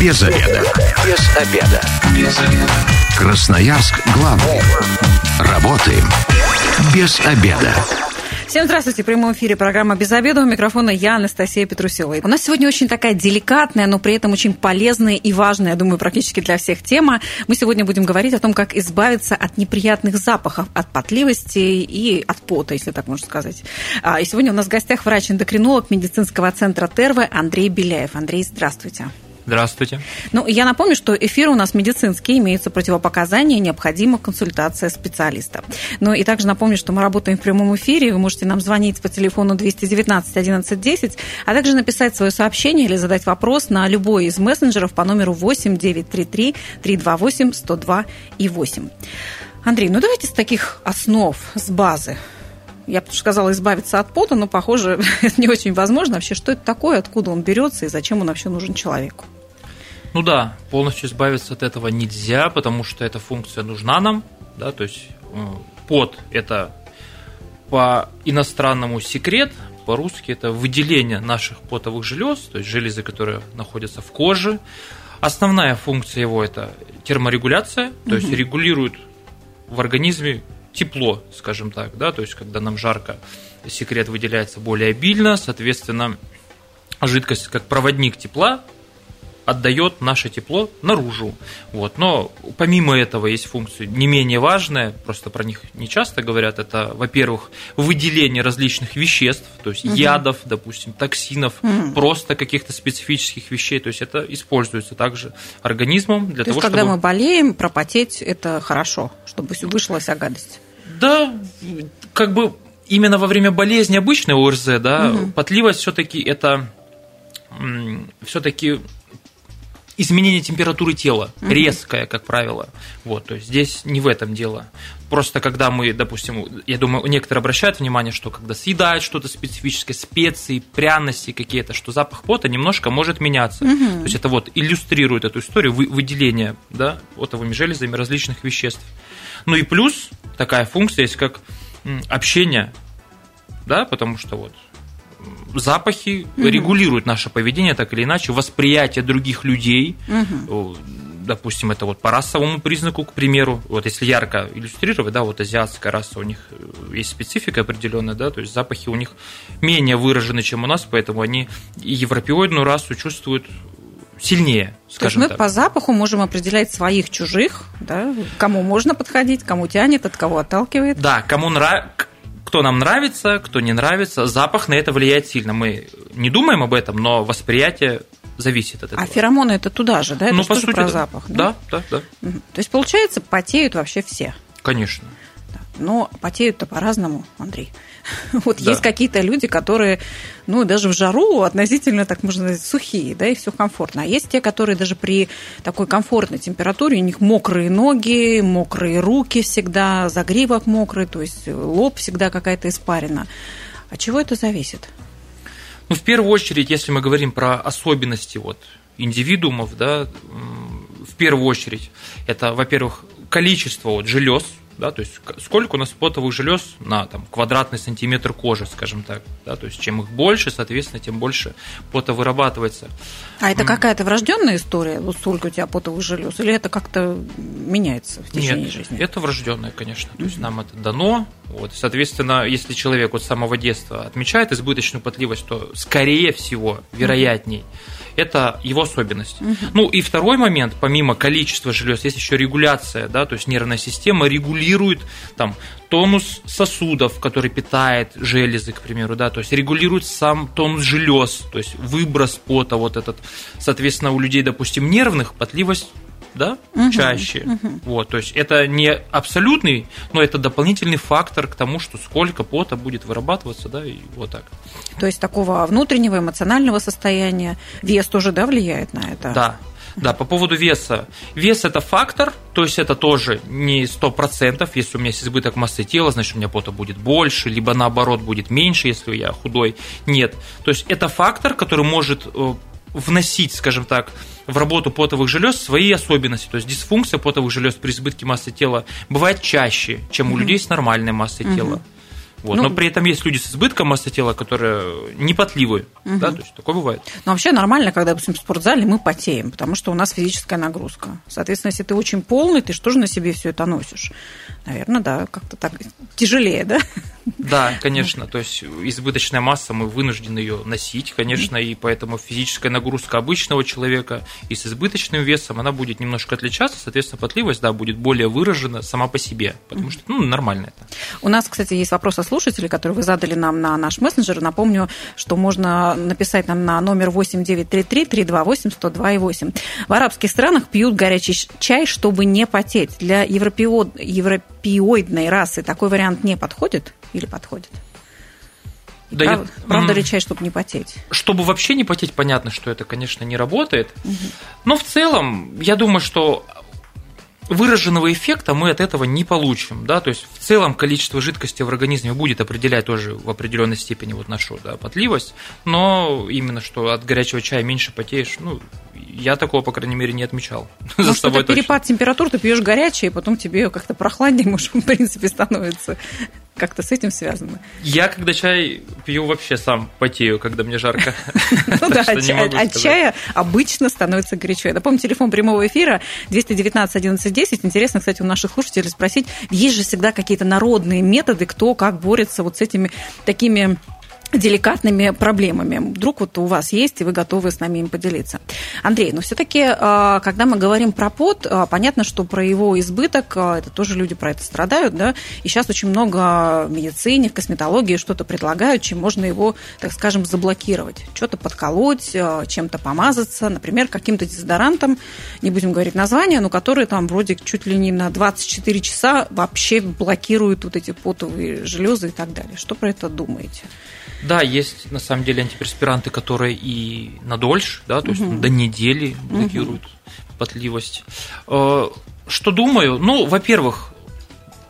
Без обеда. Без обеда. Без обеда. Красноярск главный. Работаем без обеда. Всем здравствуйте. В прямом эфире программа «Без обеда». У микрофона я, Анастасия Петрусева. У нас сегодня очень такая деликатная, но при этом очень полезная и важная, я думаю, практически для всех тема. Мы сегодня будем говорить о том, как избавиться от неприятных запахов, от потливости и от пота, если так можно сказать. А, и сегодня у нас в гостях врач-эндокринолог медицинского центра Тервы Андрей Беляев. Андрей, здравствуйте. Здравствуйте. Ну, я напомню, что эфир у нас медицинский, имеются противопоказания, необходима консультация специалиста. Ну и также напомню, что мы работаем в прямом эфире, вы можете нам звонить по телефону 219 11 10, а также написать свое сообщение или задать вопрос на любой из мессенджеров по номеру 8 933 328 102 и 8. Андрей, ну давайте с таких основ, с базы я сказала избавиться от пота, но, похоже, это не очень возможно. Вообще, что это такое, откуда он берется и зачем он вообще нужен человеку? Ну да, полностью избавиться от этого нельзя, потому что эта функция нужна нам, да, то есть э, пот – это по иностранному секрет, по-русски это выделение наших потовых желез, то есть железы, которые находятся в коже. Основная функция его – это терморегуляция, то есть регулирует в организме тепло, скажем так, да, то есть когда нам жарко, секрет выделяется более обильно, соответственно, жидкость как проводник тепла отдает наше тепло наружу. Вот. Но помимо этого есть функции не менее важные, просто про них не часто говорят, это, во-первых, выделение различных веществ, то есть угу. ядов, допустим, токсинов, угу. просто каких-то специфических вещей, то есть это используется также организмом для то того, есть, когда чтобы... мы болеем, пропотеть это хорошо, чтобы вышла вся гадость. Да, как бы именно во время болезни обычной ОРЗ, да, угу. потливость все-таки это все-таки изменение температуры тела, угу. резкое, как правило. Вот, то есть здесь не в этом дело. Просто когда мы, допустим, я думаю, некоторые обращают внимание, что когда съедают что-то специфическое, специи, пряности какие-то, что запах пота немножко может меняться. Угу. То есть это вот иллюстрирует эту историю выделения да, потовыми железами различных веществ. Ну и плюс такая функция есть, как общение, да, потому что вот запахи угу. регулируют наше поведение так или иначе, восприятие других людей. Угу. Допустим, это вот по расовому признаку, к примеру. Вот если ярко иллюстрировать, да, вот азиатская раса, у них э, есть специфика определенная, да, то есть запахи у них менее выражены, чем у нас, поэтому они европеоидную расу чувствуют сильнее, скажем То есть мы так. по запаху можем определять своих чужих, да, кому можно подходить, кому тянет, от кого отталкивает. Да, кому нравится кто нам нравится, кто не нравится. Запах на это влияет сильно. Мы не думаем об этом, но восприятие зависит от этого. А феромоны это туда же, да? Это ну, по сути, про да. запах. Да, да, да. да. То есть, получается, потеют вообще все. Конечно. Но потеют-то по-разному, Андрей. Вот да. есть какие-то люди, которые, ну, даже в жару относительно, так можно сказать, сухие, да, и все комфортно. А есть те, которые даже при такой комфортной температуре, у них мокрые ноги, мокрые руки всегда, загривок мокрый, то есть лоб всегда какая-то испарина. От чего это зависит? Ну, в первую очередь, если мы говорим про особенности вот индивидуумов, да, в первую очередь, это, во-первых, количество вот желез, да, то есть сколько у нас потовых желез на там, квадратный сантиметр кожи, скажем так, да, то есть чем их больше, соответственно, тем больше пота вырабатывается. А это какая-то врожденная история, вот сколько у тебя потовых желез, или это как-то меняется в течение Нет, жизни? это врожденное, конечно, то есть нам это дано, вот, соответственно, если человек вот с самого детства отмечает избыточную потливость, то скорее всего, вероятней, это его особенность. Угу. Ну и второй момент, помимо количества желез, есть еще регуляция, да, то есть нервная система регулирует там тонус сосудов, который питает железы, к примеру, да, то есть регулирует сам тонус желез, то есть выброс пота вот этот. Соответственно, у людей, допустим, нервных потливость да, угу, чаще. Угу. Вот, то есть это не абсолютный, но это дополнительный фактор к тому, что сколько пота будет вырабатываться, да, и вот так. То есть такого внутреннего эмоционального состояния вес тоже, да, влияет на это? Да. Да, по поводу веса. Вес – это фактор, то есть это тоже не 100%. Если у меня есть избыток массы тела, значит, у меня пота будет больше, либо наоборот будет меньше, если я худой. Нет. То есть это фактор, который может э, вносить, скажем так, в работу потовых желез свои особенности. То есть дисфункция потовых желез при избытке массы тела бывает чаще, чем у людей с нормальной массой тела. Вот. Ну, Но при этом есть люди с избытком массы тела, которые не потливы. Угу. Да, то есть такое бывает. Но вообще нормально, когда, допустим, в спортзале мы потеем, потому что у нас физическая нагрузка. Соответственно, если ты очень полный, ты что же на себе все это носишь? Наверное, да, как-то так тяжелее, да? Да, конечно. То есть избыточная масса, мы вынуждены ее носить, конечно, и поэтому физическая нагрузка обычного человека и с избыточным весом, она будет немножко отличаться, соответственно, потливость, да, будет более выражена сама по себе, потому что, ну, нормально это. У нас, кстати, есть вопрос от слушателей, который вы задали нам на наш мессенджер. Напомню, что можно написать нам на номер 8933 328 102 8. В арабских странах пьют горячий чай, чтобы не потеть. Для европеоидной расы такой вариант не подходит или подходит? Да Прав... я... Правда ли чай, чтобы не потеть? Чтобы вообще не потеть, понятно, что это, конечно, не работает. Угу. Но в целом, я думаю, что выраженного эффекта мы от этого не получим, да, то есть в целом количество жидкости в организме будет определять тоже в определенной степени вот нашу да, потливость, но именно что от горячего чая меньше потеешь, ну, я такого, по крайней мере, не отмечал. Ну, что это перепад температур, ты пьешь горячее, и потом тебе как-то прохладнее, может, в принципе, становится. Как-то с этим связано. Я, когда чай пью, вообще сам потею, когда мне жарко. Ну да, от чая обычно становится горячо. Я напомню, телефон прямого эфира 219 11 10. Интересно, кстати, у наших слушателей спросить, есть же всегда какие-то народные методы, кто как борется вот с этими такими деликатными проблемами. Вдруг вот у вас есть, и вы готовы с нами им поделиться. Андрей, но все-таки, а, когда мы говорим про пот, а, понятно, что про его избыток, а, это тоже люди про это страдают, да, и сейчас очень много в медицине, в косметологии что-то предлагают, чем можно его, так скажем, заблокировать. Что-то подколоть, чем-то помазаться, например, каким-то дезодорантом, не будем говорить название, но который там вроде чуть ли не на 24 часа вообще блокирует вот эти потовые железы и так далее. Что про это думаете? Да, есть на самом деле антиперспиранты, которые и на дольше, да, то есть угу. до недели блокируют угу. потливость. Э, что думаю? Ну, во-первых,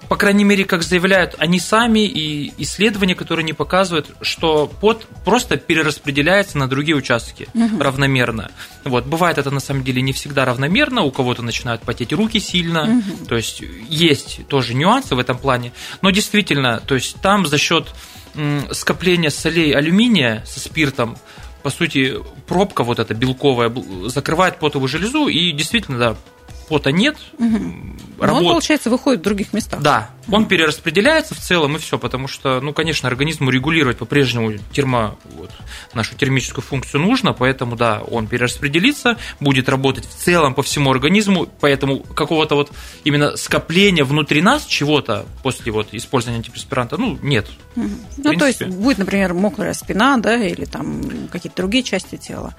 по крайней мере, как заявляют они сами, и исследования, которые не показывают, что пот просто перераспределяется на другие участки угу. равномерно. Вот, бывает это на самом деле не всегда равномерно, у кого-то начинают потеть руки сильно, угу. то есть есть тоже нюансы в этом плане, но действительно, то есть там за счет скопление солей алюминия со спиртом, по сути, пробка вот эта белковая закрывает потовую железу, и действительно, да, пота нет. Угу. Работ... он, получается, выходит в других местах. Да, он перераспределяется в целом и все, потому что, ну, конечно, организму регулировать по-прежнему термо, вот, нашу термическую функцию нужно, поэтому, да, он перераспределится, будет работать в целом по всему организму, поэтому какого-то вот именно скопления внутри нас чего-то после вот использования антиперспиранта, ну, нет. Угу. Ну, то есть будет, например, мокрая спина, да, или там какие-то другие части тела.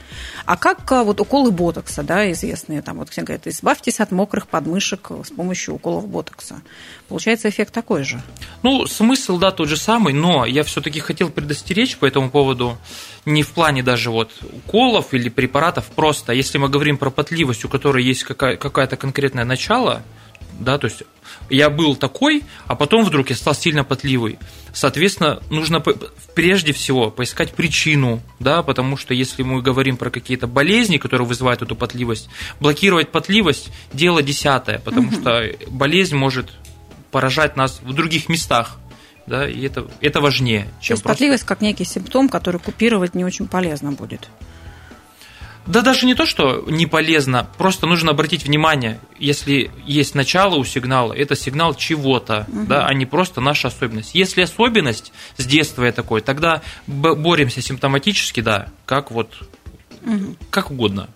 А как а, вот уколы ботокса, да, известные, там вот все говорят, избавьтесь от мокрых подмышек с помощью уколов ботокса. Получается эффект такой же. Ну, смысл, да, тот же самый, но я все-таки хотел предостеречь по этому поводу не в плане даже вот уколов или препаратов, просто если мы говорим про потливость, у которой есть какая-то конкретное начало, да, то есть я был такой, а потом вдруг я стал сильно потливый. Соответственно, нужно прежде всего поискать причину, да, потому что если мы говорим про какие-то болезни, которые вызывают эту потливость, блокировать потливость – дело десятое, потому угу. что болезнь может поражать нас в других местах, да, и это, это важнее, чем То есть просто... потливость как некий симптом, который купировать не очень полезно будет. Да даже не то, что не полезно, просто нужно обратить внимание, если есть начало у сигнала, это сигнал чего-то, угу. да, а не просто наша особенность. Если особенность с детства я такой, тогда боремся симптоматически, да, как вот, угу. как угодно.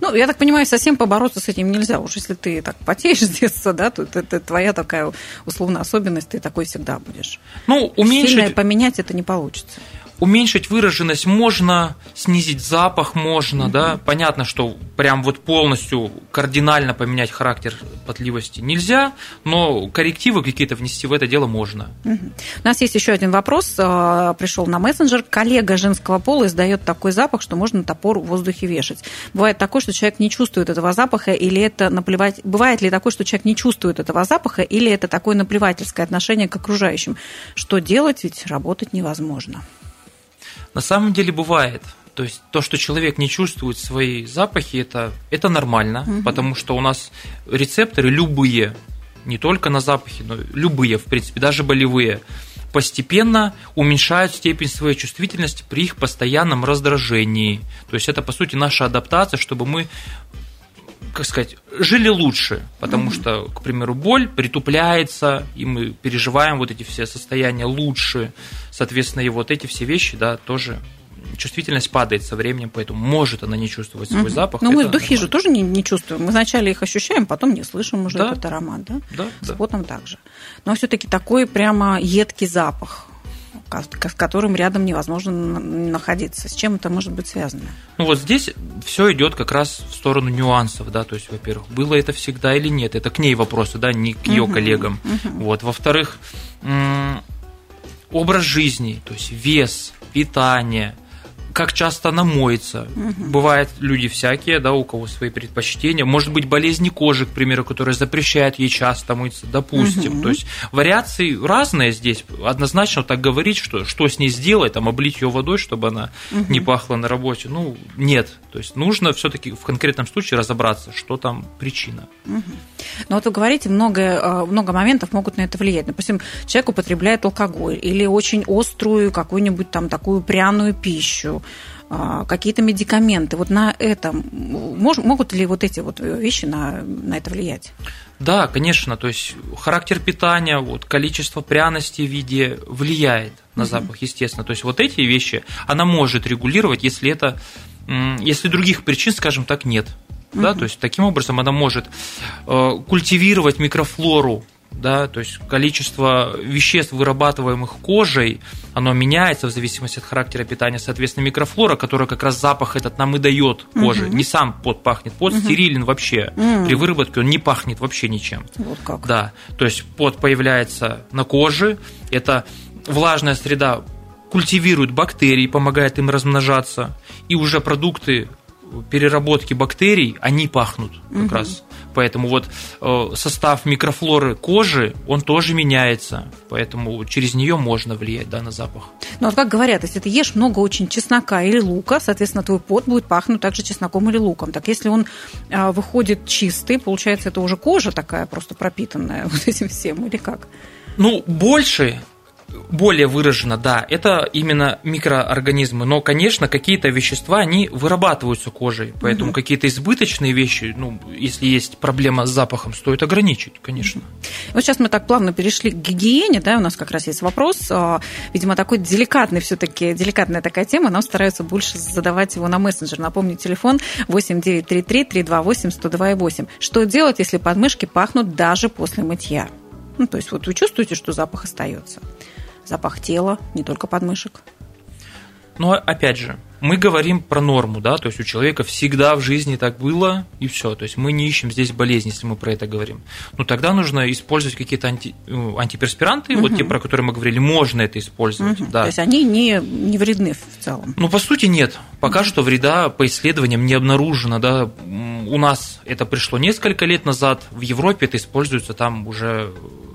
Ну, я так понимаю, совсем побороться с этим нельзя. Уж если ты так потеешь с детства, да, то это, это твоя такая условная особенность, ты такой всегда будешь. Ну, уменьшить... Сильно поменять это не получится уменьшить выраженность можно, снизить запах можно, mm-hmm. да. Понятно, что прям вот полностью кардинально поменять характер потливости нельзя, но коррективы какие-то внести в это дело можно. Mm-hmm. У нас есть еще один вопрос, а, пришел на мессенджер. Коллега женского пола издает такой запах, что можно топор в воздухе вешать. Бывает такое, что человек не чувствует этого запаха, или это наплевать... Бывает ли такое, что человек не чувствует этого запаха, или это такое наплевательское отношение к окружающим? Что делать, ведь работать невозможно. На самом деле бывает. То есть то, что человек не чувствует свои запахи, это, это нормально, угу. потому что у нас рецепторы любые, не только на запахи, но любые, в принципе, даже болевые, постепенно уменьшают степень своей чувствительности при их постоянном раздражении. То есть это, по сути, наша адаптация, чтобы мы как сказать, жили лучше, потому что, к примеру, боль притупляется, и мы переживаем вот эти все состояния лучше, соответственно, и вот эти все вещи, да, тоже чувствительность падает со временем, поэтому может она не чувствовать свой угу. запах. Но мы духи же тоже не, не чувствуем. Мы вначале их ощущаем, потом не слышим уже да. этот аромат, да? Да. С да. потом также. Но все-таки такой прямо едкий запах с которым рядом невозможно находиться. С чем это может быть связано? Ну вот здесь все идет как раз в сторону нюансов, да, то есть, во-первых, было это всегда или нет, это к ней вопросы, да, не к ее угу, коллегам. Угу. Вот, во-вторых, образ жизни, то есть вес, питание, как часто она моется. Угу. Бывают люди всякие, да, у кого свои предпочтения. Может быть, болезни кожи, к примеру, которая запрещает ей часто мыться, допустим. Угу. То есть вариации разные здесь. Однозначно так говорить, что что с ней сделать, там, облить ее водой, чтобы она угу. не пахла на работе. Ну, нет. То есть нужно все-таки в конкретном случае разобраться, что там причина. Угу. Но вот вы говорите, много, э, много моментов могут на это влиять. Допустим, человек употребляет алкоголь или очень острую какую-нибудь там такую пряную пищу а, какие-то медикаменты. Вот на этом могут ли вот эти вот вещи на, на это влиять? Да, конечно. То есть характер питания, вот, количество пряностей в виде влияет на запах, естественно. То есть вот эти вещи она может регулировать, если это, если других причин, скажем так, нет. Да, то есть таким образом она может э, культивировать микрофлору да, то есть количество веществ, вырабатываемых кожей, оно меняется в зависимости от характера питания, соответственно, микрофлора, которая как раз запах этот нам и дает коже, угу. не сам пот пахнет, пот угу. стерилен вообще, угу. при выработке он не пахнет вообще ничем. Вот как. Да, то есть пот появляется на коже, это влажная среда культивирует бактерии, помогает им размножаться, и уже продукты переработки бактерий, они пахнут как угу. раз. Поэтому вот э, состав микрофлоры кожи, он тоже меняется. Поэтому через нее можно влиять да, на запах. Ну вот как говорят, если ты ешь много очень чеснока или лука, соответственно, твой пот будет пахнуть также чесноком или луком. Так если он э, выходит чистый, получается, это уже кожа такая просто пропитанная вот этим всем, или как? Ну, больше более выражено, да, это именно микроорганизмы, но, конечно, какие-то вещества, они вырабатываются кожей, поэтому угу. какие-то избыточные вещи, ну, если есть проблема с запахом, стоит ограничить, конечно. Вот сейчас мы так плавно перешли к гигиене, да, у нас как раз есть вопрос, а, видимо, такой деликатный все-таки, деликатная такая тема, нам стараются больше задавать его на мессенджер. Напомню, телефон 8933 328 102 8. Что делать, если подмышки пахнут даже после мытья? Ну, то есть вот вы чувствуете, что запах остается запах тела, не только подмышек. Но опять же, мы говорим про норму, да, то есть у человека всегда в жизни так было, и все. То есть мы не ищем здесь болезнь, если мы про это говорим. Ну тогда нужно использовать какие-то анти, э, антиперспиранты, угу. вот те, про которые мы говорили, можно это использовать. Угу. Да. То есть они не, не вредны в целом? Ну, по сути, нет. Пока угу. что вреда по исследованиям не обнаружено. Да. У нас это пришло несколько лет назад, в Европе это используется там уже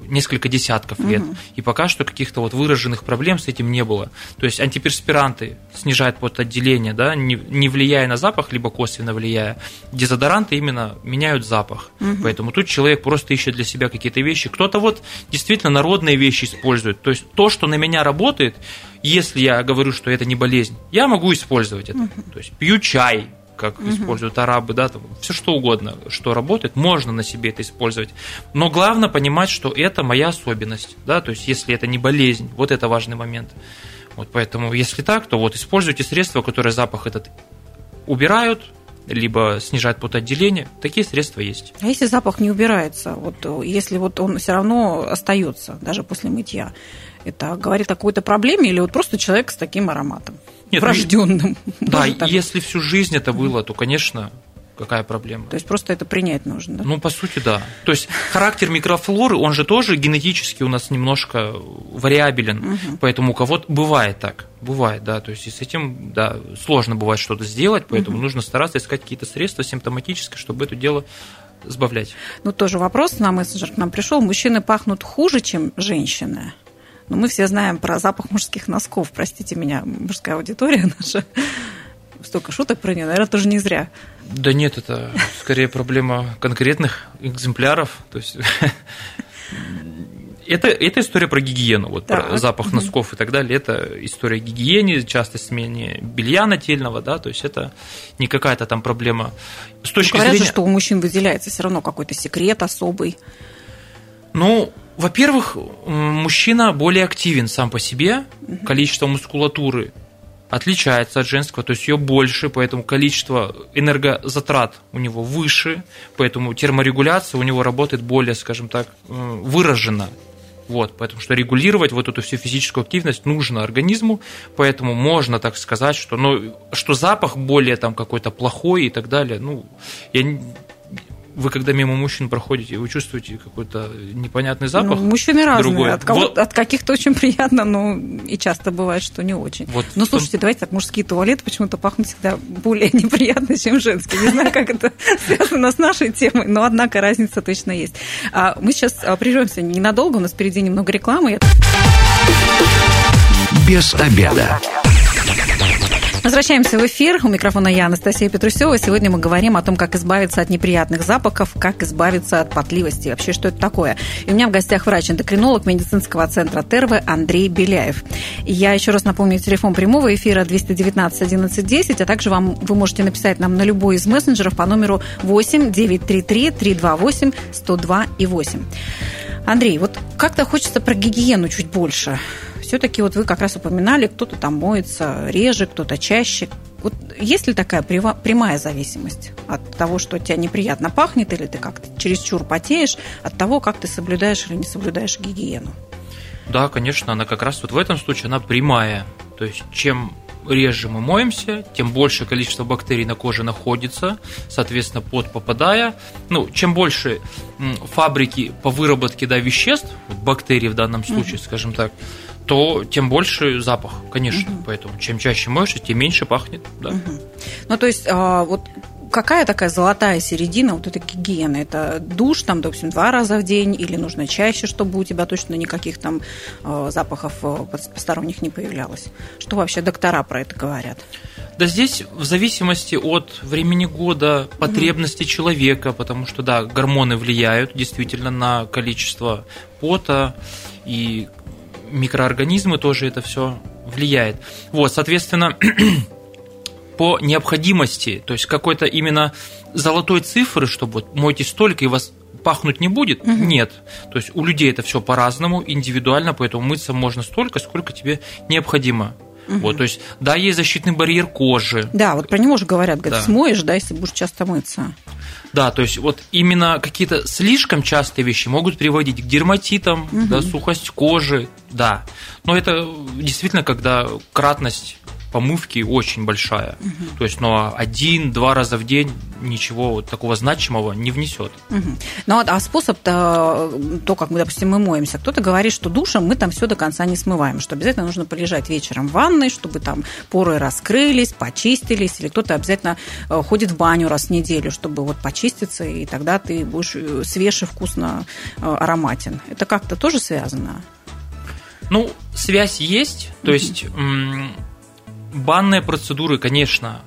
несколько десятков лет. Угу. И пока что каких-то вот выраженных проблем с этим не было. То есть антиперспиранты снижают потоотделение, да, не, не влияя на запах, либо косвенно влияя. Дезодоранты именно меняют запах. Угу. Поэтому тут человек просто ищет для себя какие-то вещи. Кто-то вот действительно народные вещи использует. То есть то, что на меня работает, если я говорю, что это не болезнь, я могу использовать это. Угу. То есть пью чай, как угу. используют арабы, да, там, все что угодно, что работает, можно на себе это использовать. Но главное понимать, что это моя особенность, да, то есть если это не болезнь, вот это важный момент. Вот поэтому, если так, то вот используйте средства, которые запах этот убирают, либо снижают потоотделение, такие средства есть. А если запах не убирается, вот если вот он все равно остается даже после мытья, это говорит о какой-то проблеме или вот просто человек с таким ароматом? Нет, ну, врожденным. Да, если всю жизнь это было, то, конечно, какая проблема. То есть просто это принять нужно, да? Ну, по сути, да. То есть характер микрофлоры, он же тоже генетически у нас немножко вариабелен, угу. поэтому у кого-то бывает так, бывает, да, то есть и с этим, да, сложно бывает что-то сделать, поэтому угу. нужно стараться искать какие-то средства симптоматические, чтобы это дело сбавлять. Ну, тоже вопрос на мессенджер к нам пришел. Мужчины пахнут хуже, чем женщины? Но мы все знаем про запах мужских носков. Простите меня, мужская аудитория наша. Столько шуток про нее, наверное, тоже не зря. Да нет, это скорее проблема конкретных экземпляров. То есть это, это история про гигиену, вот Так. про запах носков и так далее. Это история гигиены, часто смене белья нательного, да, то есть это не какая-то там проблема. С точки Говорят же, зрения, что у мужчин выделяется все равно какой-то секрет особый. Ну, во-первых, мужчина более активен сам по себе, количество мускулатуры отличается от женского, то есть ее больше, поэтому количество энергозатрат у него выше, поэтому терморегуляция у него работает более, скажем так, э, выраженно. Вот, поэтому что регулировать вот эту всю физическую активность нужно организму, поэтому можно так сказать, что, ну, что запах более там какой-то плохой и так далее. Ну, я вы когда мимо мужчин проходите, вы чувствуете какой-то непонятный запах. Ну, мужчины разные. другой. От, кого- Вот. от каких-то очень приятно, но и часто бывает, что не очень. Вот Ну, том- слушайте, давайте так, мужские туалеты почему-то пахнут всегда более неприятно, чем женские. Не знаю, как это связано с нашей темой, но, однако, разница точно есть. А, Мы сейчас а, прервемся ненадолго, у нас впереди немного рекламы. Без обеда. Возвращаемся в эфир. У микрофона я, Анастасия Петрусева. Сегодня мы говорим о том, как избавиться от неприятных запахов, как избавиться от потливости. Вообще, что это такое? И у меня в гостях врач-эндокринолог медицинского центра Тервы Андрей Беляев. И я еще раз напомню, телефон прямого эфира 219 11 10, а также вам, вы можете написать нам на любой из мессенджеров по номеру 8 933 328 102 и 8. Андрей, вот как-то хочется про гигиену чуть больше. Все-таки вот вы как раз упоминали, кто-то там моется реже, кто-то чаще. Вот есть ли такая прямая зависимость от того, что тебя неприятно пахнет, или ты как-то чересчур потеешь, от того, как ты соблюдаешь или не соблюдаешь гигиену? Да, конечно, она как раз вот в этом случае она прямая. То есть чем реже мы моемся, тем больше количество бактерий на коже находится, соответственно, пот попадая. Ну, чем больше фабрики по выработке да, веществ, бактерий в данном случае, скажем так, то тем больше запах, конечно. Поэтому чем чаще моешься, тем меньше пахнет. Да. Ну, то есть, а, вот какая такая золотая середина вот этой гигиены? Это душ, там, допустим, два раза в день, или нужно чаще, чтобы у тебя точно никаких там а, запахов а, пос- посторонних не появлялось? Что вообще доктора про это говорят? Да здесь в зависимости от времени года, потребности человека, потому что, да, гормоны влияют действительно на количество пота, и микроорганизмы тоже это все влияет. Вот, соответственно, по необходимости, то есть какой-то именно золотой цифры, чтобы вот мойте столько и вас пахнуть не будет, нет. То есть у людей это все по-разному, индивидуально, поэтому мыться можно столько, сколько тебе необходимо. Вот, то есть, да, есть защитный барьер кожи, Да, вот про него же говорят, говорят, Да. смоешь, да, если будешь часто мыться. Да, то есть вот именно какие-то слишком частые вещи могут приводить к дерматитам, да, сухость кожи, да. Но это действительно, когда кратность помывки очень большая. То есть, ну, один-два раза в день ничего вот такого значимого не внесет. Мгм. Ну, а- а способ-то, то, как мы, допустим, мы моемся, кто-то говорит, что душем мы там все до конца не смываем, что обязательно нужно полежать вечером в ванной, чтобы там поры раскрылись, почистились, или кто-то обязательно э, ходит в баню раз в неделю, чтобы вот почиститься, и тогда ты будешь э, свеж и вкусно э, ароматен. Это как-то тоже связано? Ну, связь есть, то есть м, банные процедуры, конечно,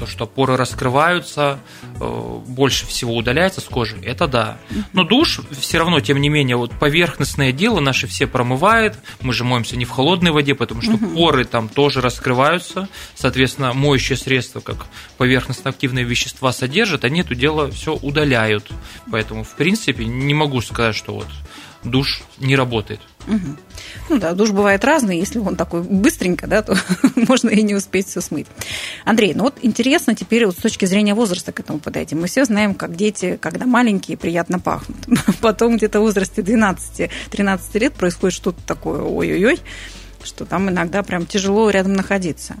то, что поры раскрываются, э, больше всего удаляется с кожи, это да. Но душ все равно, тем не менее, вот поверхностное дело наши все промывает, мы же моемся не в холодной воде, потому что поры там тоже раскрываются, соответственно, моющие средства, как поверхностно-активные вещества содержат, они это дело все удаляют. Поэтому, в принципе, не могу сказать, что вот душ не работает. Ну да, душ бывает разный, если он такой быстренько, да, то можно и не успеть все смыть. Андрей, ну вот интересно теперь вот с точки зрения возраста к этому подойти. Мы все знаем, как дети, когда маленькие, приятно пахнут. Потом где-то в возрасте 12-13 лет происходит что-то такое, ой-ой-ой, что там иногда прям тяжело рядом находиться.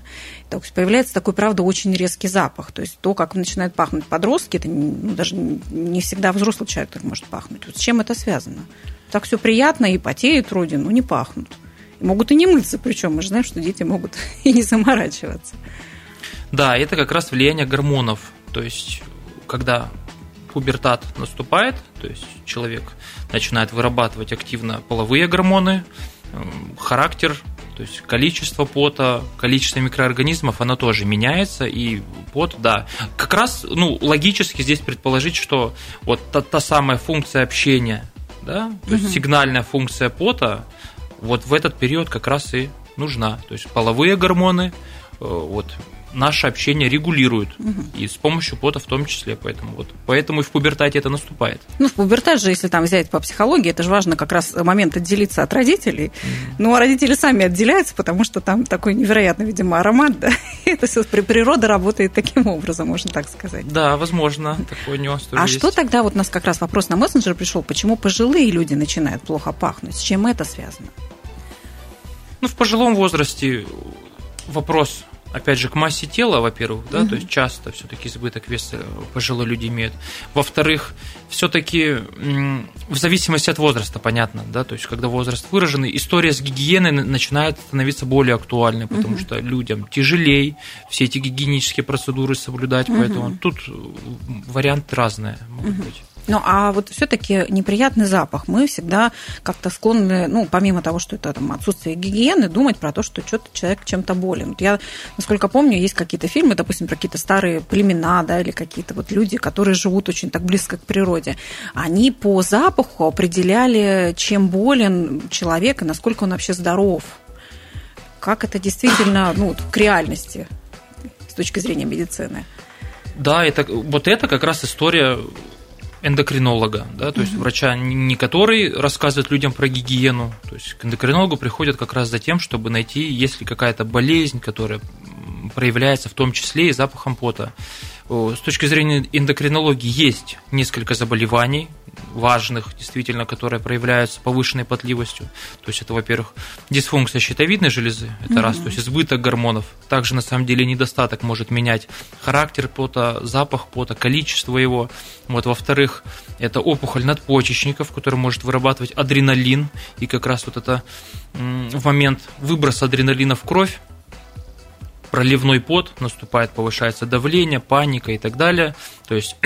Есть появляется такой, правда, очень резкий запах. То есть то, как начинают пахнуть подростки, это ну, даже не всегда взрослый человек так может пахнуть. Вот с чем это связано? Так все приятно, и потеют вроде, но не пахнут. Могут и не мыться, причем мы же знаем, что дети могут и не заморачиваться. Да, это как раз влияние гормонов. То есть, когда пубертат наступает, то есть человек начинает вырабатывать активно половые гормоны, м, характер, то есть количество пота, количество микроорганизмов, оно тоже меняется, и пот, да. Как раз, ну, логически здесь предположить, что вот та, та самая функция общения да, то есть сигнальная функция пота вот в этот период как раз и нужна. То есть половые гормоны, э, вот наше общение регулирует. Угу. И с помощью пота в том числе. Поэтому, вот, поэтому и в пубертате это наступает. Ну, в пубертат же, если там взять по психологии, это же важно как раз момент отделиться от родителей. Угу. Ну, а родители сами отделяются, потому что там такой невероятный, видимо, аромат. Да? Это все природа работает таким образом, можно так сказать. Да, возможно, такой нюанс А есть. что тогда, вот у нас как раз вопрос на мессенджер пришел, почему пожилые люди начинают плохо пахнуть? С чем это связано? Ну, в пожилом возрасте вопрос опять же, к массе тела, во-первых, да, угу. то есть часто все-таки избыток веса пожилые люди имеют. Во-вторых, все-таки в зависимости от возраста, понятно, да, то есть когда возраст выраженный, история с гигиеной начинает становиться более актуальной, потому угу. что людям тяжелее все эти гигиенические процедуры соблюдать, угу. поэтому тут варианты разные могут угу. быть. Ну, а вот все-таки неприятный запах. Мы всегда как-то склонны, ну, помимо того, что это там отсутствие гигиены, думать про то, что что-то человек чем-то болен. Вот я, насколько помню, есть какие-то фильмы, допустим, про какие-то старые племена, да, или какие-то вот люди, которые живут очень так близко к природе. Они по запаху определяли, чем болен человек и насколько он вообще здоров. Как это действительно, ну, к реальности с точки зрения медицины. Да, это, вот это как раз история эндокринолога, да, то есть угу. врача, не который рассказывает людям про гигиену, то есть к эндокринологу приходят как раз за тем, чтобы найти, есть ли какая-то болезнь, которая проявляется в том числе и запахом пота. С точки зрения эндокринологии есть несколько заболеваний, важных, действительно, которые проявляются повышенной потливостью. То есть это, во-первых, дисфункция щитовидной железы, это mm-hmm. раз, то есть избыток гормонов. Также, на самом деле, недостаток может менять характер пота, запах пота, количество его. Вот, во-вторых, это опухоль надпочечников, которая может вырабатывать адреналин, и как раз вот это в момент выброса адреналина в кровь проливной пот, наступает, повышается давление, паника и так далее. То есть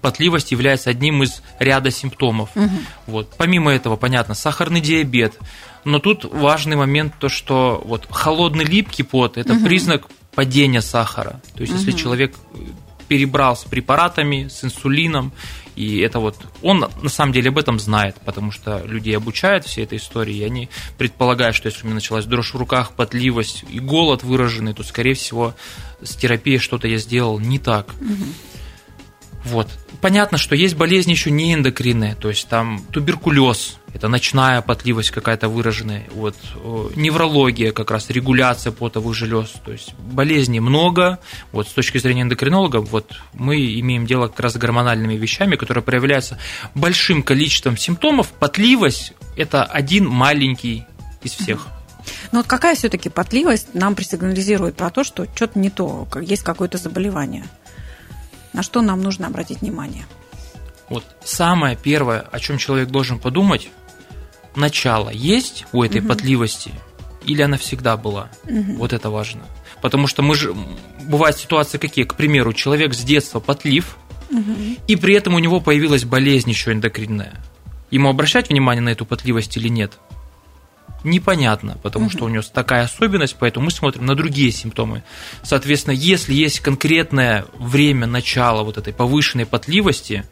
потливость является одним из ряда симптомов. Угу. Вот. Помимо этого, понятно, сахарный диабет. Но тут важный момент то, что вот холодный липкий пот – это угу. признак падения сахара. То есть, угу. если человек перебрал с препаратами, с инсулином, и это вот он на самом деле об этом знает, потому что людей обучают всей этой истории, и они предполагают, что если у меня началась дрожь в руках, потливость и голод выраженный, то, скорее всего, с терапией что-то я сделал не так. Угу. Вот. Понятно, что есть болезни еще не эндокринные, то есть там туберкулез, это ночная потливость какая-то выраженная, вот, неврология как раз, регуляция потовых желез, то есть болезней много, вот с точки зрения эндокринолога, вот мы имеем дело как раз с гормональными вещами, которые проявляются большим количеством симптомов, потливость – это один маленький из всех. Но вот какая все-таки потливость нам просигнализирует про то, что что-то не то, есть какое-то заболевание? На что нам нужно обратить внимание? Вот самое первое, о чем человек должен подумать, начало есть у этой угу. потливости или она всегда была? Угу. Вот это важно. Потому что мы же бывают ситуации какие, к примеру, человек с детства потлив, угу. и при этом у него появилась болезнь еще эндокринная. Ему обращать внимание на эту потливость или нет? Непонятно, потому угу. что у него такая особенность, поэтому мы смотрим на другие симптомы. Соответственно, если есть конкретное время начала вот этой повышенной потливости,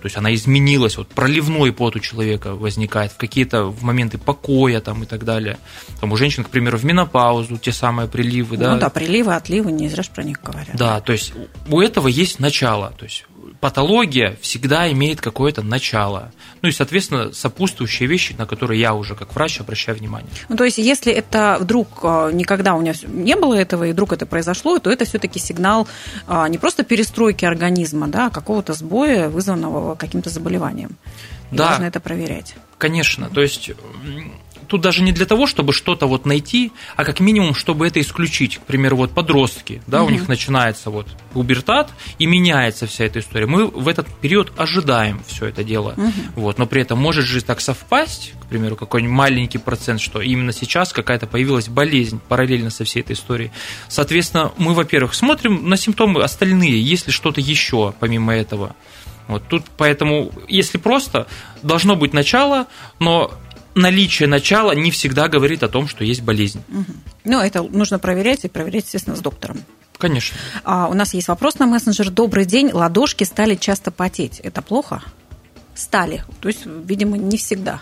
то есть она изменилась, вот проливной пот у человека возникает в какие-то в моменты покоя там и так далее. Там у женщин, к примеру, в менопаузу те самые приливы, ну, да. Ну да, приливы, отливы, не зря про них говорят. Да, то есть у этого есть начало, то есть патология всегда имеет какое-то начало. Ну и, соответственно, сопутствующие вещи, на которые я уже как врач обращаю внимание. Ну, то есть, если это вдруг э, никогда у меня не было этого, и вдруг это произошло, то это все-таки сигнал э, не просто перестройки организма, да, а какого-то сбоя, вызванного каким-то заболеванием. И да, нужно это проверять. Конечно. То есть тут даже не для того, чтобы что-то вот найти, а как минимум, чтобы это исключить. К примеру, вот подростки, да, угу. у них начинается вот пубертат и меняется вся эта история. Мы в этот период ожидаем все это дело, угу. вот, но при этом может же так совпасть, к примеру, какой-нибудь маленький процент, что именно сейчас какая-то появилась болезнь параллельно со всей этой историей. Соответственно, мы, во-первых, смотрим на симптомы остальные, есть ли что-то еще помимо этого. Вот тут поэтому, если просто, должно быть начало, но наличие начала не всегда говорит о том, что есть болезнь. Угу. Ну, это нужно проверять и проверять, естественно, с доктором. Конечно. А, у нас есть вопрос на мессенджер. Добрый день. Ладошки стали часто потеть. Это плохо? стали. То есть, видимо, не всегда.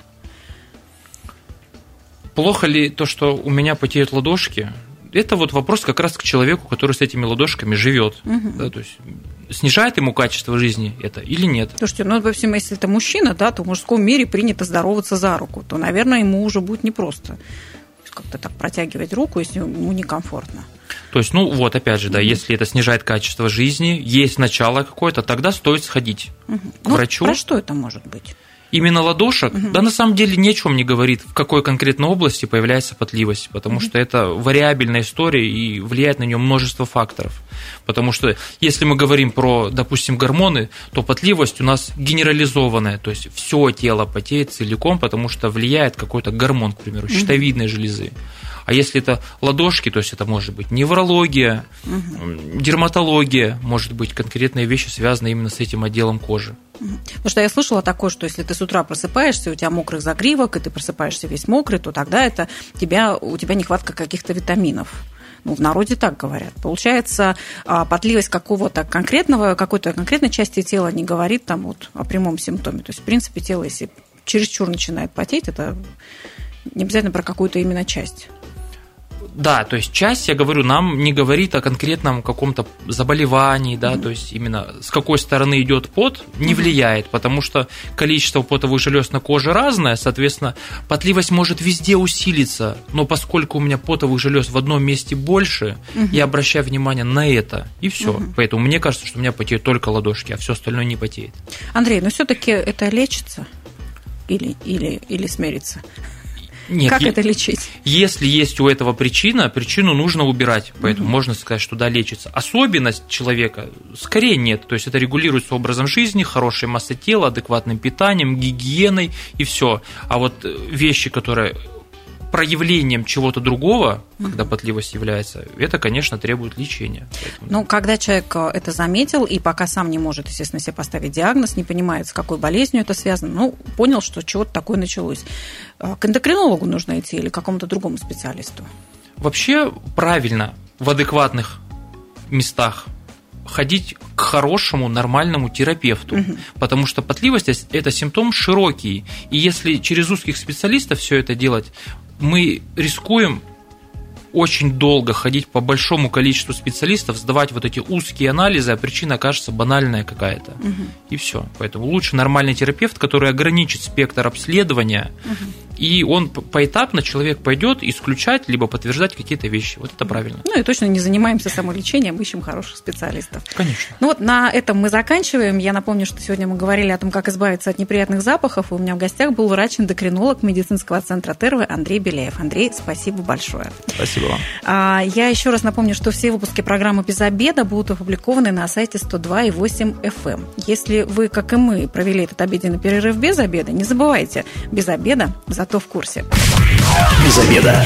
Плохо ли то, что у меня потеют ладошки? Это вот вопрос как раз к человеку, который с этими ладошками живет. Угу. Да, то есть снижает ему качество жизни это или нет? Слушайте, ну, всем, если это мужчина, да, то в мужском мире принято здороваться за руку, то, наверное, ему уже будет непросто как-то так протягивать руку, если ему некомфортно. То есть, ну вот, опять же, да, mm-hmm. если это снижает качество жизни, есть начало какое-то, тогда стоит сходить mm-hmm. к ну, врачу. Про что это может быть? Именно ладошек, угу. да на самом деле ни о чем не говорит, в какой конкретной области появляется потливость, потому угу. что это вариабельная история и влияет на нее множество факторов. Потому что если мы говорим про, допустим, гормоны, то потливость у нас генерализованная, то есть все тело потеет целиком, потому что влияет какой-то гормон, к примеру, щитовидной угу. железы. А если это ладошки, то есть это может быть неврология, угу. дерматология, может быть конкретные вещи, связанные именно с этим отделом кожи. Потому что я слышала такое, что если ты с утра просыпаешься, у тебя мокрый загривок, и ты просыпаешься весь мокрый, то тогда это тебя, у тебя нехватка каких-то витаминов. Ну, в народе так говорят. Получается, а, потливость какого-то конкретного, какой-то конкретной части тела не говорит там вот о прямом симптоме. То есть, в принципе, тело, если чересчур начинает потеть, это не обязательно про какую-то именно часть. Да, то есть часть, я говорю, нам не говорит о конкретном каком-то заболевании, да, mm-hmm. то есть именно с какой стороны идет пот, не mm-hmm. влияет, потому что количество потовых желез на коже разное, соответственно, потливость может везде усилиться, но поскольку у меня потовых желез в одном месте больше, mm-hmm. я обращаю внимание на это, и все. Mm-hmm. Поэтому мне кажется, что у меня потеют только ладошки, а все остальное не потеет. Андрей, но все-таки это лечится или, или, или смирится? Нет, как это лечить? Если есть у этого причина, причину нужно убирать. Поэтому угу. можно сказать, что да, лечится. Особенность человека скорее нет. То есть это регулируется образом жизни, хорошей массой тела, адекватным питанием, гигиеной и все. А вот э, вещи, которые проявлением чего-то другого, когда потливость является, это, конечно, требует лечения. Ну, когда человек э, это заметил и пока сам не может, естественно, себе поставить диагноз, не понимает, с какой болезнью это связано, ну, понял, что чего-то такое началось. Э, к эндокринологу нужно идти или к какому-то другому специалисту? Вообще правильно в адекватных местах ходить к хорошему, нормальному терапевту, угу. потому что потливость – это симптом широкий, и если через узких специалистов все это делать, мы рискуем очень долго ходить по большому количеству специалистов, сдавать вот эти узкие анализы, а причина окажется банальная какая-то. Угу. И все. Поэтому лучше нормальный терапевт, который ограничит спектр обследования, угу и он поэтапно человек пойдет исключать либо подтверждать какие-то вещи. Вот это правильно. Ну и точно не занимаемся самолечением, ищем хороших специалистов. Конечно. Ну вот на этом мы заканчиваем. Я напомню, что сегодня мы говорили о том, как избавиться от неприятных запахов. у меня в гостях был врач-эндокринолог медицинского центра Тервы Андрей Беляев. Андрей, спасибо большое. Спасибо вам. А, я еще раз напомню, что все выпуски программы «Без обеда» будут опубликованы на сайте 102,8 FM. Эм. Если вы, как и мы, провели этот обеденный перерыв без обеда, не забывайте, без обеда за зато в курсе. Без обеда.